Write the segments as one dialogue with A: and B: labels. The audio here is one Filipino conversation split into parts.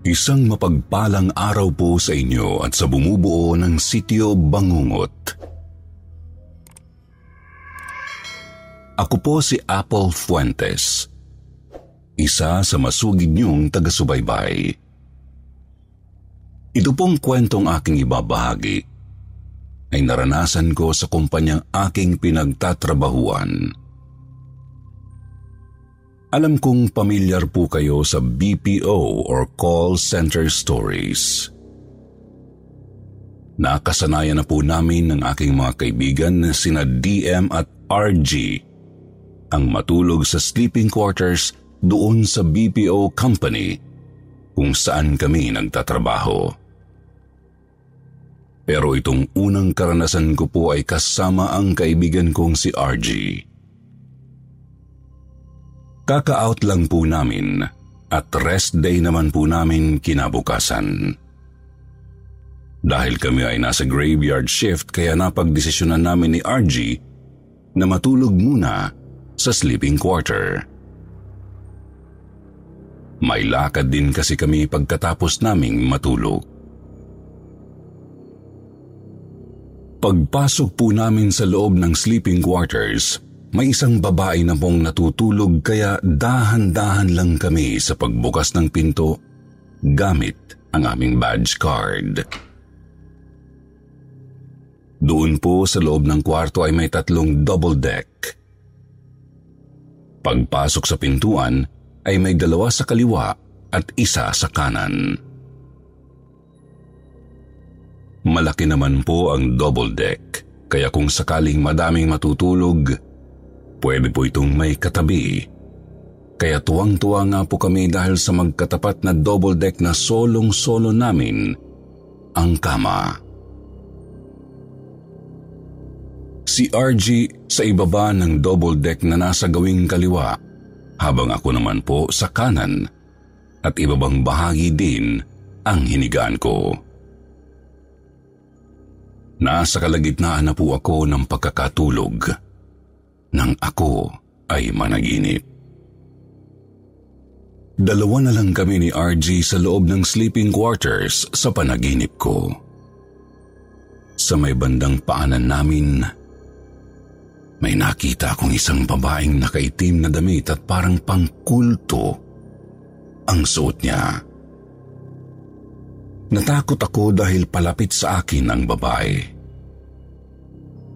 A: Isang mapagpalang araw po sa inyo at sa bumubuo ng sityo Bangungot. Ako po si Apple Fuentes, isa sa masugid niyong taga-subaybay. Ito pong kwentong aking ibabahagi ay naranasan ko sa kumpanyang aking pinagtatrabahuan. Alam kong pamilyar po kayo sa BPO or call center stories. Nakasanayan na po namin ng aking mga kaibigan na sina DM at RG ang matulog sa sleeping quarters doon sa BPO company kung saan kami nagtatrabaho. Pero itong unang karanasan ko po ay kasama ang kaibigan kong si RG. Kaka-out lang po namin at rest day naman po namin kinabukasan. Dahil kami ay nasa graveyard shift kaya napagdesisyonan namin ni RG na matulog muna sa sleeping quarter. May lakad din kasi kami pagkatapos naming matulog. Pagpasok po namin sa loob ng sleeping quarters, may isang babae na pong natutulog kaya dahan-dahan lang kami sa pagbukas ng pinto gamit ang aming badge card. Doon po sa loob ng kwarto ay may tatlong double deck. Pagpasok sa pintuan ay may dalawa sa kaliwa at isa sa kanan. Malaki naman po ang double deck, kaya kung sakaling madaming matutulog, pwede po itong may katabi. Kaya tuwang-tuwa nga po kami dahil sa magkatapat na double deck na solong-solo namin ang kama. Si RG sa ibaba ng double deck na nasa gawing kaliwa, habang ako naman po sa kanan at ibabang bahagi din ang hinigaan ko. Nasa kalagitnaan na po ako ng pagkakatulog nang ako ay managinip. Dalawa na lang kami ni RG sa loob ng sleeping quarters sa panaginip ko. Sa may bandang paanan namin, may nakita akong isang babaeng nakaitim na damit at parang pangkulto ang suot niya. Natakot ako dahil palapit sa akin ang babae.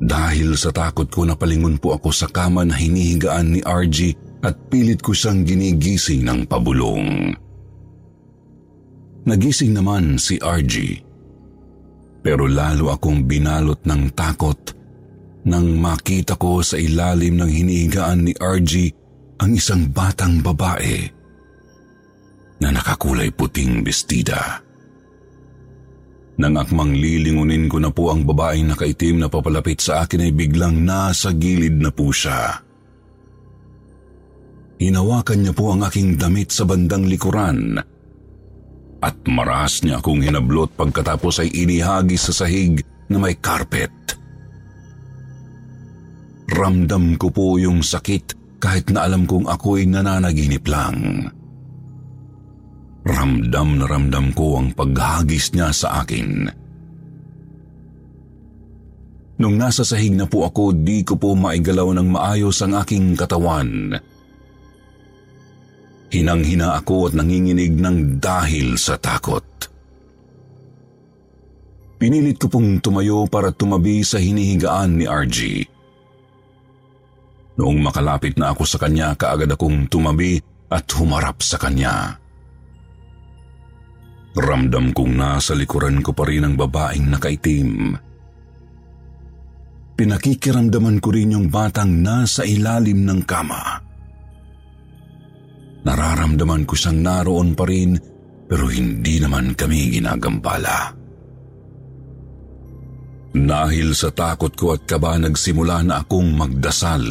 A: Dahil sa takot ko napalingon po ako sa kama na hinihigaan ni RG at pilit ko siyang ginigising ng pabulong. Nagising naman si RG. Pero lalo akong binalot ng takot nang makita ko sa ilalim ng hinihigaan ni RG ang isang batang babae na nakakulay puting bestida. Nang akmang lilingunin ko na po ang babaeng nakaitim na papalapit sa akin ay biglang nasa gilid na po siya. Hinawakan niya po ang aking damit sa bandang likuran at maras niya akong hinablot pagkatapos ay inihagis sa sahig na may carpet. Ramdam ko po yung sakit kahit na alam kong ako'y nananaginip lang. Ramdam na ramdam ko ang paghagis niya sa akin. Nung nasa sahig na po ako, di ko po maigalaw ng maayos ang aking katawan. Hinang-hina ako at nanginginig ng dahil sa takot. Pinilit ko pong tumayo para tumabi sa hinihigaan ni RG. Noong makalapit na ako sa kanya, kaagad akong tumabi at humarap sa kanya. Ramdam kong nasa likuran ko pa rin ang babaeng nakaitim. pinakikiramdaman ko rin yung batang nasa ilalim ng kama. Nararamdaman ko siyang naroon pa rin pero hindi naman kami ginagambala. Dahil sa takot ko at kaba nagsimula na akong magdasal.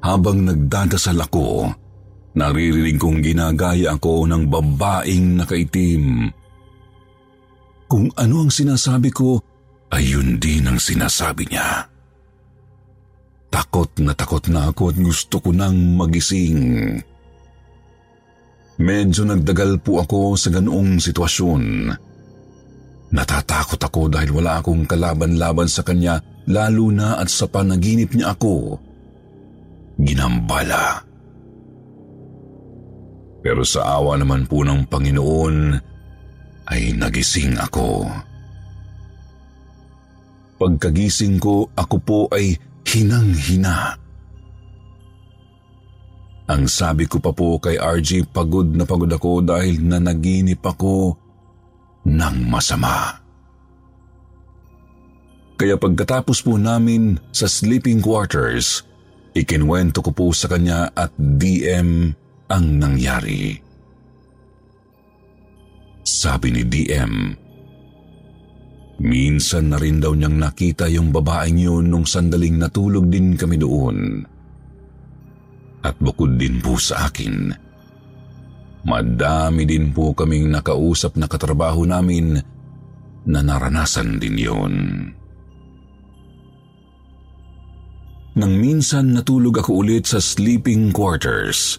A: Habang nagdadasal ako, naririnig kong ginagaya ako ng babaeng nakaitim. Kung ano ang sinasabi ko, ay yun din ang sinasabi niya. Takot na takot na ako at gusto ko nang magising. Medyo nagdagal po ako sa ganoong sitwasyon. Natatakot ako dahil wala akong kalaban-laban sa kanya lalo na at sa panaginip niya ako. Ginambala. Pero sa awa naman po ng Panginoon ay nagising ako. Pagkagising ko, ako po ay hinang-hina. Ang sabi ko pa po kay RG, pagod na pagod ako dahil nanaginip ako ng masama. Kaya pagkatapos po namin sa sleeping quarters, ikinwento ko po sa kanya at DM ang nangyari. Sabi ni DM, minsan na rin daw niyang nakita yung babaeng yun nung sandaling natulog din kami doon. At bukod din po sa akin, Madami din po kaming nakausap na katrabaho namin na naranasan din yun. Nang minsan natulog ako ulit sa sleeping quarters,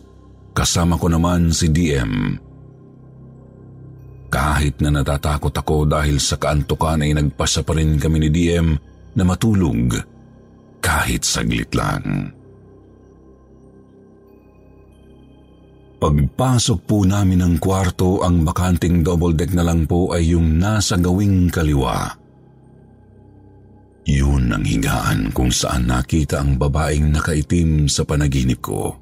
A: kasama ko naman si DM. Kahit na natatakot ako dahil sa kaantukan ay nagpasa pa rin kami ni DM na matulog kahit saglit lang. Pagpasok po namin ng kwarto, ang bakanting double deck na lang po ay yung nasa gawing kaliwa. Yun ang higaan kung saan nakita ang babaeng nakaitim sa panaginip ko.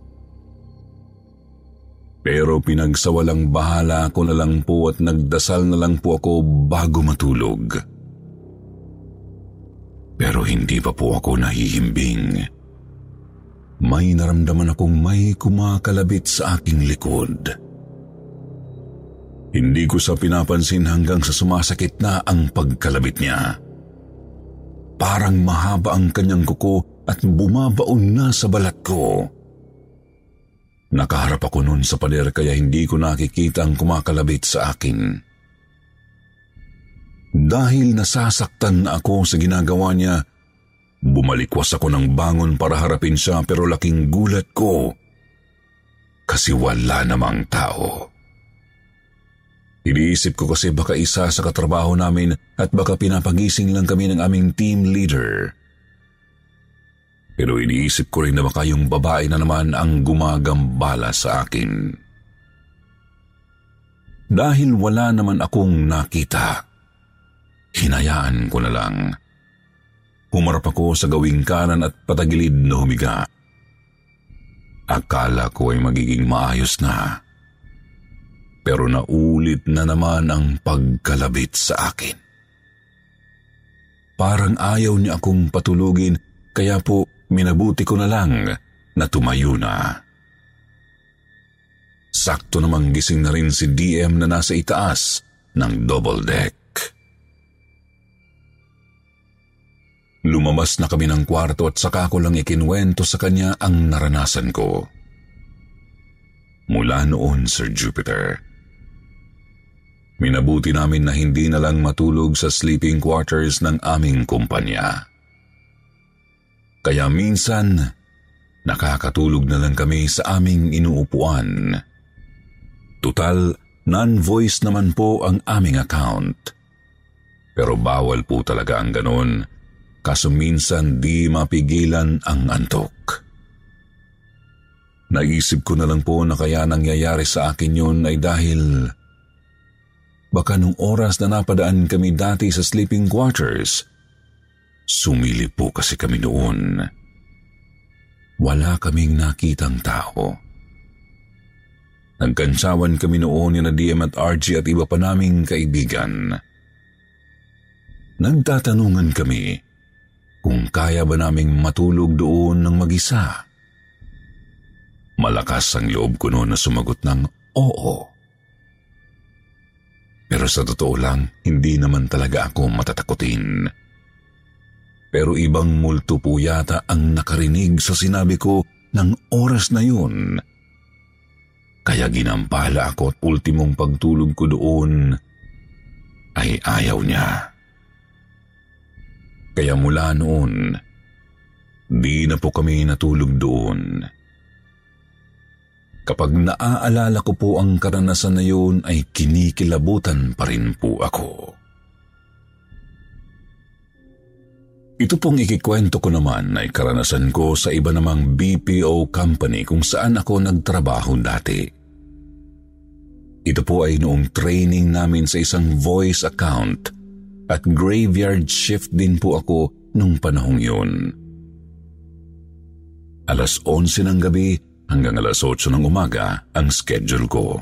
A: Pero pinagsawalang bahala ko na lang po at nagdasal na lang po ako bago matulog. Pero hindi pa po ako nahihimbing may naramdaman akong may kumakalabit sa aking likod. Hindi ko sa pinapansin hanggang sa sumasakit na ang pagkalabit niya. Parang mahaba ang kanyang kuko at bumabaon na sa balat ko. Nakaharap ako noon sa pader kaya hindi ko nakikita ang kumakalabit sa akin. Dahil nasasaktan na ako sa ginagawa niya, Bumalikwas ako ng bangon para harapin siya pero laking gulat ko kasi wala namang tao. Iniisip ko kasi baka isa sa katrabaho namin at baka pinapagising lang kami ng aming team leader. Pero iniisip ko rin na yung babae na naman ang gumagambala sa akin. Dahil wala naman akong nakita, hinayaan ko na lang. Humarap ako sa gawing kanan at patagilid na humiga. Akala ko ay magiging maayos na. Pero naulit na naman ang pagkalabit sa akin. Parang ayaw niya akong patulugin kaya po minabuti ko na lang na tumayo na. Sakto namang gising na rin si DM na nasa itaas ng double deck. Lumabas na kami ng kwarto at saka ko lang ikinwento sa kanya ang naranasan ko. Mula noon, Sir Jupiter. Minabuti namin na hindi na lang matulog sa sleeping quarters ng aming kumpanya. Kaya minsan, nakakatulog na lang kami sa aming inuupuan. Tutal, non-voice naman po ang aming account. Pero bawal po talaga ang ganon kaso minsan di mapigilan ang antok. Naisip ko na lang po na kaya nangyayari sa akin yun ay dahil baka nung oras na napadaan kami dati sa sleeping quarters, sumili po kasi kami noon. Wala kaming nakitang tao. Nagkansawan kami noon ni na DM at RG at iba pa naming kaibigan. Nagtatanungan kami kung kaya ba naming matulog doon ng mag-isa. Malakas ang loob ko noon na sumagot ng oo. Pero sa totoo lang, hindi naman talaga ako matatakutin. Pero ibang multo po yata ang nakarinig sa sinabi ko ng oras na yun. Kaya ginampala ako at ultimong pagtulog ko doon ay ayaw niya. Kaya mula noon, di na po kami natulog doon. Kapag naaalala ko po ang karanasan na yun ay kinikilabutan pa rin po ako. Ito pong ikikwento ko naman ay karanasan ko sa iba namang BPO company kung saan ako nagtrabaho dati. Ito po ay noong training namin sa isang voice account at graveyard shift din po ako nung panahong yun. Alas 11 ng gabi hanggang alas 8 ng umaga ang schedule ko.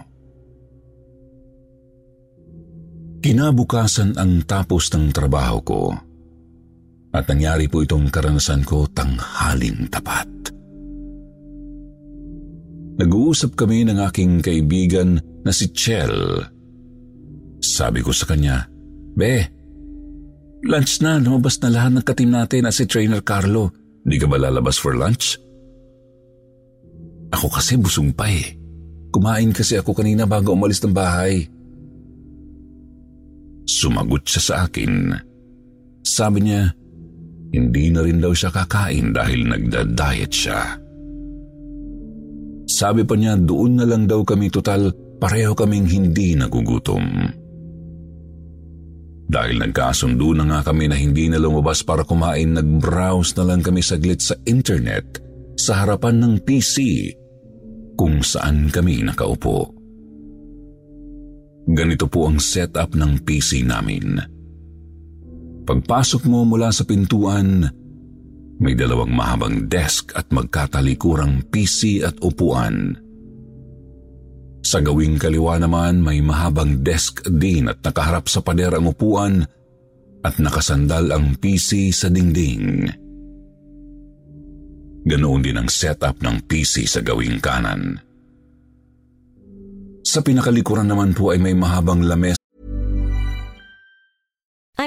A: Kinabukasan ang tapos ng trabaho ko at nangyari po itong karanasan ko tanghaling tapat. Nag-uusap kami ng aking kaibigan na si Chell. Sabi ko sa kanya, Be, lunch na, lumabas na lahat ng katim natin at si Trainer Carlo. Di ka ba lalabas for lunch? Ako kasi busog pa eh. Kumain kasi ako kanina bago umalis ng bahay. Sumagot siya sa akin. Sabi niya, hindi na rin daw siya kakain dahil nagda-diet siya. Sabi pa niya doon na lang daw kami total pareho kaming hindi nagugutom. Dahil nagkasundo na nga kami na hindi na lumabas para kumain, nag-browse na lang kami saglit sa internet sa harapan ng PC kung saan kami nakaupo. Ganito po ang setup ng PC namin. Pagpasok mo mula sa pintuan, may dalawang mahabang desk at magkatalikurang PC at upuan. Sa gawing kaliwa naman may mahabang desk din at nakaharap sa pader ang upuan at nakasandal ang PC sa dingding. Ganoon din ang setup ng PC sa gawing kanan. Sa pinakalikuran naman po ay may mahabang lames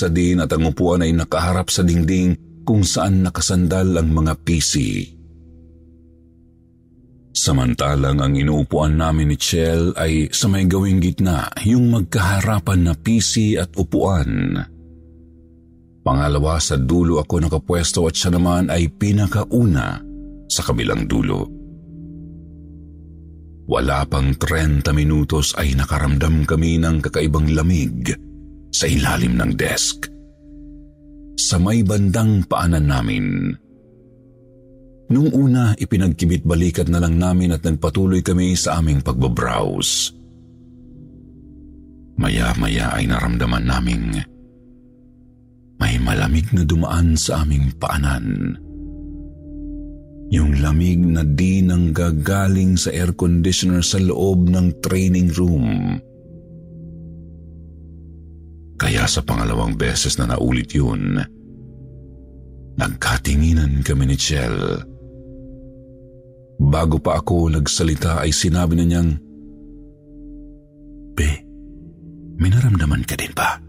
A: Sa din at ang upuan ay nakaharap sa dingding kung saan nakasandal ang mga PC. Samantalang ang inuupuan namin ni Chell ay sa may gawing gitna, yung magkaharapan na PC at upuan. Pangalawa sa dulo ako nakapwesto at siya naman ay pinakauna sa kabilang dulo. Wala pang 30 minutos ay nakaramdam kami ng kakaibang lamig sa ilalim ng desk. Sa may bandang paanan namin. Nung una, ipinagkibit balikat na lang namin at nagpatuloy kami sa aming pagbabrowse. Maya-maya ay naramdaman naming may malamig na dumaan sa aming paanan. Yung lamig na di nang gagaling sa air conditioner sa loob ng training room. Kaya sa pangalawang beses na naulit yun, nagkatinginan kami ni Chell. Bago pa ako nagsalita ay sinabi na niyang, Be, May naramdaman ka din ba?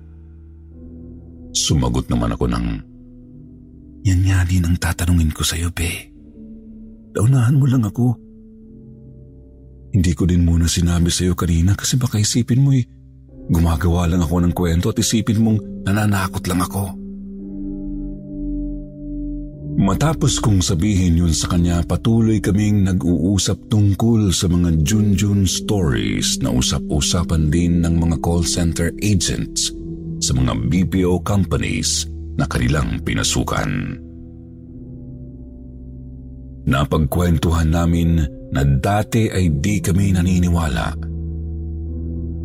A: Sumagot naman ako ng, Yan nga din ang tatanungin ko sa'yo, be. Daunahan mo lang ako. Hindi ko din muna sinabi sa'yo kanina kasi baka isipin mo eh, gumagawa lang ako ng kwento at isipin mong nananakot lang ako. Matapos kong sabihin yun sa kanya, patuloy kaming nag-uusap tungkol sa mga Junjun stories na usap-usapan din ng mga call center agents sa mga BPO companies na kanilang pinasukan. Napagkwentuhan namin na dati ay di kami naniniwala.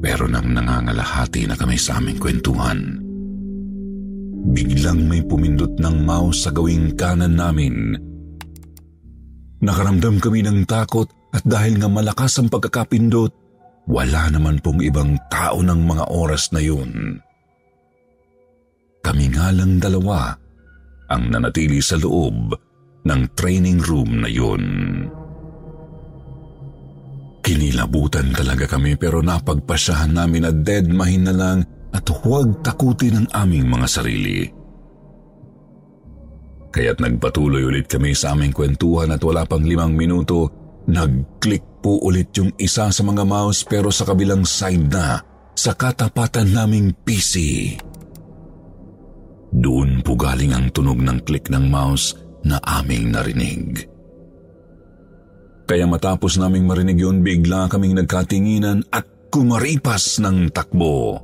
A: Pero nang nangangalahati na kami sa aming kwentuhan, biglang may pumindot ng mouse sa gawing kanan namin. Nakaramdam kami ng takot at dahil nga malakas ang pagkakapindot, wala naman pong ibang tao ng mga oras na yun. Kami nga lang dalawa ang nanatili sa loob ng training room na yun. Kinilabutan talaga kami pero napagpasyahan namin na dead mahin na lang at huwag takutin ang aming mga sarili. Kaya't nagpatuloy ulit kami sa aming kwentuhan at wala pang limang minuto, nag-click po ulit yung isa sa mga mouse pero sa kabilang side na, sa katapatan naming PC. Doon po galing ang tunog ng click ng mouse na aming narinig. Kaya matapos naming marinig yun, bigla kaming nagkatinginan at kumaripas ng takbo.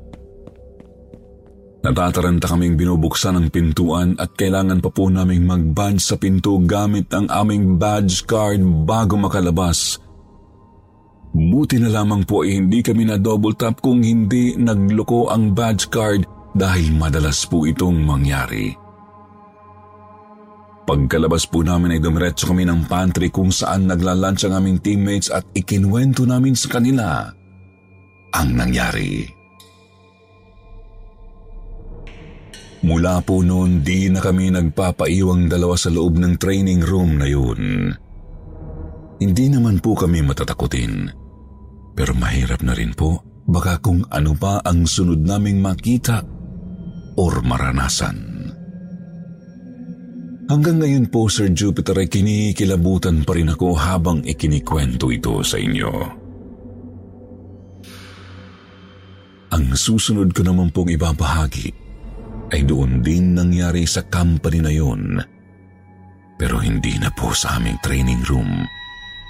A: Natataranta kaming binubuksan ang pintuan at kailangan pa po naming mag-badge sa pinto gamit ang aming badge card bago makalabas. Buti na lamang po ay hindi kami na double tap kung hindi nagloko ang badge card dahil madalas po itong mangyari. Pagkalabas po namin ay dumiretso kami ng pantry kung saan naglalunch ang aming teammates at ikinwento namin sa kanila ang nangyari. Mula po noon, di na kami nagpapaiwang dalawa sa loob ng training room na yun. Hindi naman po kami matatakutin. Pero mahirap na rin po, baka kung ano pa ang sunod naming makita or maranasan. Hanggang ngayon po, Sir Jupiter, ay kinikilabutan pa rin ako habang ikinikwento ito sa inyo. Ang susunod ko naman pong ibabahagi ay doon din nangyari sa company na yun. Pero hindi na po sa aming training room,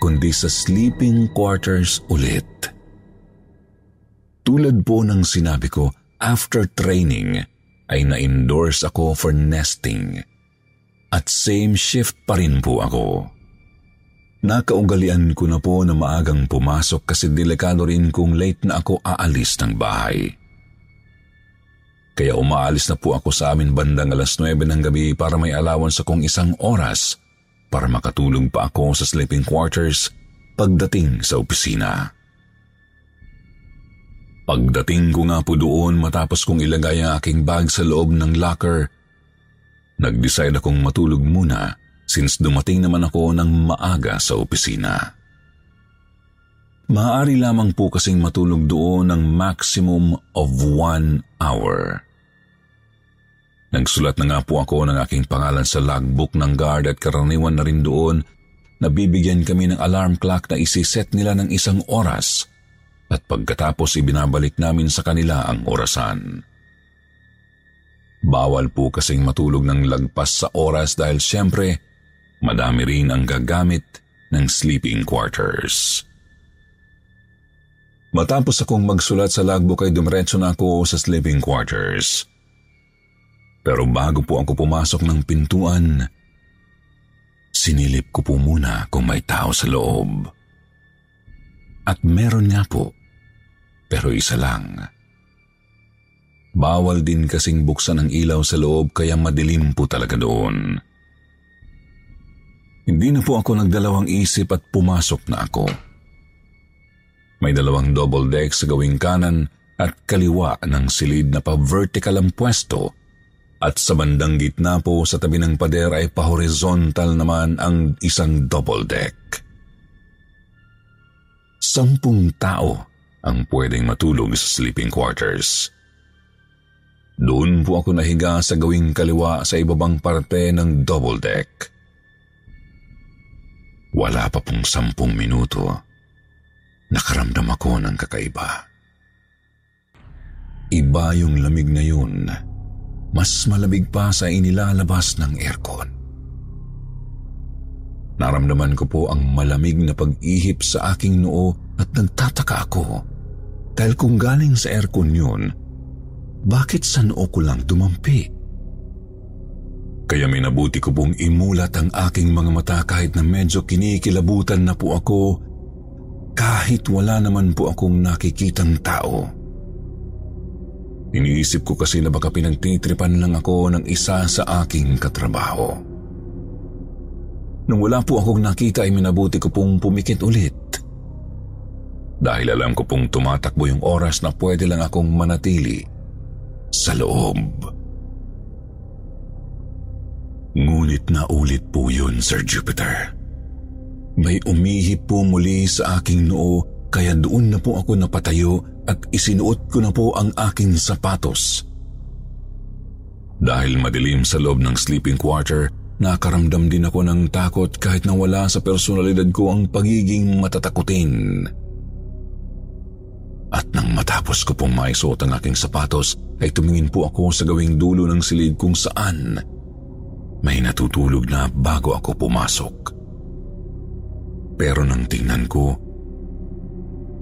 A: kundi sa sleeping quarters ulit. Tulad po ng sinabi ko, after training ay na-endorse ako for nesting. At same shift pa rin po ako. Nakaugalian ko na po na maagang pumasok kasi delikado rin kung late na ako aalis ng bahay. Kaya umaalis na po ako sa amin bandang alas 9 ng gabi para may allowance akong isang oras para makatulog pa ako sa sleeping quarters pagdating sa opisina. Pagdating ko nga po doon matapos kong ilagay ang aking bag sa loob ng locker, nag-decide akong matulog muna since dumating naman ako ng maaga sa opisina. Maaari lamang po kasing matulog doon ng maximum of one hour. Nagsulat na nga po ako ng aking pangalan sa logbook ng guard at karaniwan na rin doon na bibigyan kami ng alarm clock na isiset nila ng isang oras at pagkatapos ibinabalik namin sa kanila ang orasan. Bawal po kasing matulog ng lagpas sa oras dahil siyempre madami rin ang gagamit ng sleeping quarters. Matapos akong magsulat sa logbook ay dumiretso na ako sa sleeping quarters. Pero bago po ako pumasok ng pintuan, sinilip ko po muna kung may tao sa loob. At meron nga po, pero isa lang. Bawal din kasing buksan ang ilaw sa loob kaya madilim po talaga doon. Hindi na po ako nagdalawang isip at pumasok na ako. May dalawang double deck sa gawing kanan at kaliwa ng silid na pa-vertical ang pwesto at sa bandang gitna po sa tabi ng pader ay pa-horizontal naman ang isang double deck. Sampung tao ang pwedeng matulog sa sleeping quarters. Doon po ako nahiga sa gawing kaliwa sa ibabang parte ng double deck. Wala pa pong sampung minuto. Nakaramdam ako ng kakaiba. Iba yung lamig na yun. Mas malamig pa sa inilalabas ng aircon. Naramdaman ko po ang malamig na pag-ihip sa aking noo at nagtataka ako dahil kung galing sa aircon yun, bakit sa noo ko lang dumampi? Kaya minabuti ko pong imulat ang aking mga mata kahit na medyo kinikilabutan na po ako kahit wala naman po akong nakikitang tao. Iniisip ko kasi na baka pinagtitripan lang ako ng isa sa aking katrabaho. Nung wala po akong nakita ay minabuti ko pong pumikit ulit. Dahil alam ko pong tumatakbo yung oras na pwede lang akong manatili sa loob. Ngunit na ulit po yun, Sir Jupiter. May umihip po muli sa aking noo kaya doon na po ako napatayo at isinuot ko na po ang aking sapatos. Dahil madilim sa loob ng sleeping quarter, nakaramdam din ako ng takot kahit na wala sa personalidad ko ang pagiging matatakutin. At nang matapos ko pong maisuot ang aking sapatos, ay tumingin po ako sa gawing dulo ng silid kung saan may natutulog na bago ako pumasok. Pero nang tingnan ko,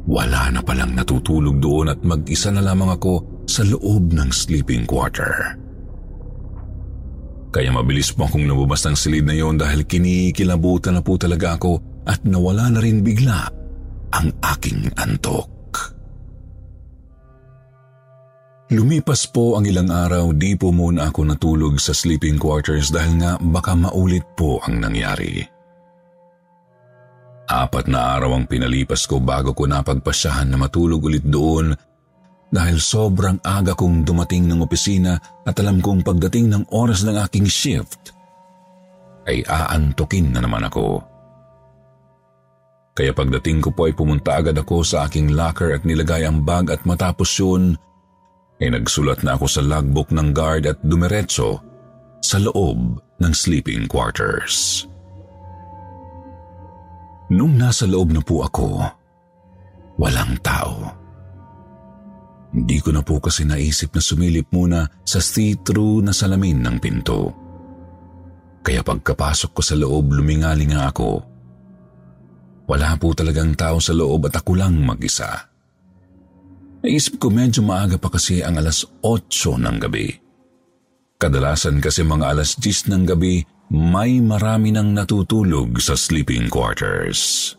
A: wala na palang natutulog doon at mag-isa na lamang ako sa loob ng sleeping quarter. Kaya mabilis po akong lumabas ng silid na yon dahil kinikilabutan na po talaga ako at nawala na rin bigla ang aking antok. Lumipas po ang ilang araw, di po muna ako natulog sa sleeping quarters dahil nga baka maulit po ang nangyari. Apat na araw ang pinalipas ko bago ko napagpasyahan na matulog ulit doon dahil sobrang aga kong dumating ng opisina at alam kong pagdating ng oras ng aking shift ay aantukin na naman ako. Kaya pagdating ko po ay pumunta agad ako sa aking locker at nilagay ang bag at matapos yun ay nagsulat na ako sa logbook ng guard at dumiretso sa loob ng sleeping quarters. Nung nasa loob na po ako, walang tao. Hindi ko na po kasi naisip na sumilip muna sa see-through na salamin ng pinto. Kaya pagkapasok ko sa loob, lumingali nga ako. Wala po talagang tao sa loob at ako lang mag-isa. Naisip ko medyo maaga pa kasi ang alas 8 ng gabi. Kadalasan kasi mga alas 10 ng gabi, may marami nang natutulog sa sleeping quarters.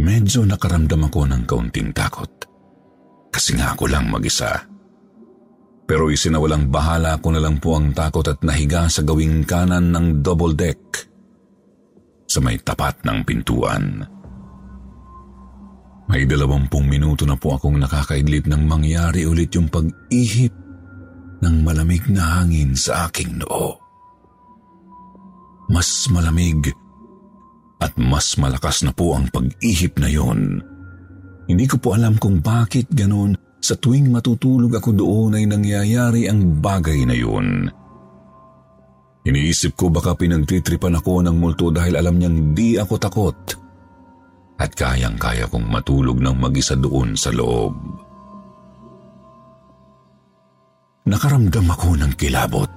A: Medyo nakaramdam ako ng kaunting takot. Kasi nga ako lang mag-isa. Pero isinawalang bahala ko na lang po ang takot at nahiga sa gawing kanan ng double deck sa may tapat ng pintuan. May dalawampung minuto na po akong nakakaidlip nang mangyari ulit yung pag-ihip ng malamig na hangin sa aking noo. Mas malamig at mas malakas na po ang pag-ihip na yon. Hindi ko po alam kung bakit ganon sa tuwing matutulog ako doon ay nangyayari ang bagay na yun. Iniisip ko baka pinagtitripan ako ng multo dahil alam niyang di ako takot at kayang-kaya kong matulog ng mag-isa doon sa loob. Nakaramdam ako ng kilabot.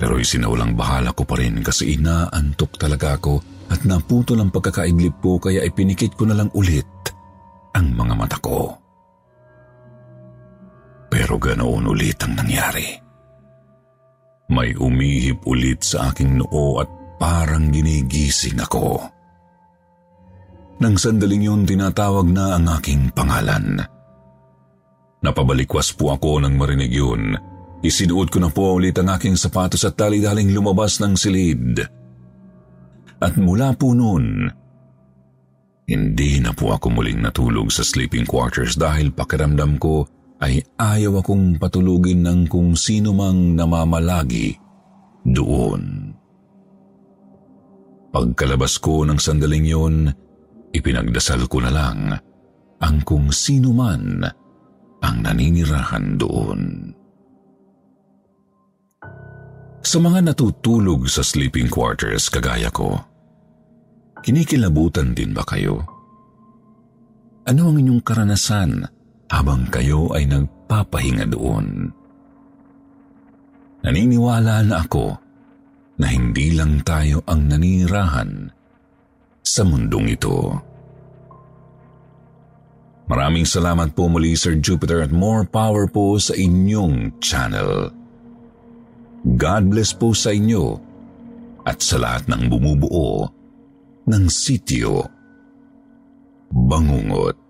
A: Pero isinawalang bahala ko pa rin kasi inaantok talaga ako at naputol ang pagkakaidlip ko kaya ipinikit ko na lang ulit ang mga mata ko. Pero ganoon ulit ang nangyari. May umihip ulit sa aking noo at parang ginigising ako. Nang sandaling yun, tinatawag na ang aking pangalan. Napabalikwas po ako nang marinig yun. Isinuot ko na po ulit ang aking sapatos at tali-daling lumabas ng silid. At mula po noon, hindi na po ako muling natulog sa sleeping quarters dahil pakiramdam ko ay ayaw akong patulugin ng kung sino mang namamalagi doon. Pagkalabas ko ng sandaling yun, ipinagdasal ko na lang ang kung sino man ang naninirahan doon. Sa mga natutulog sa sleeping quarters kagaya ko, kinikilabutan din ba kayo? Ano ang inyong karanasan habang kayo ay nagpapahinga doon? Naniniwala na ako na hindi lang tayo ang naninirahan sa mundong ito. Maraming salamat po muli Sir Jupiter at more power po sa inyong channel. God bless po sa inyo at sa lahat ng bumubuo ng sityo Bangungot.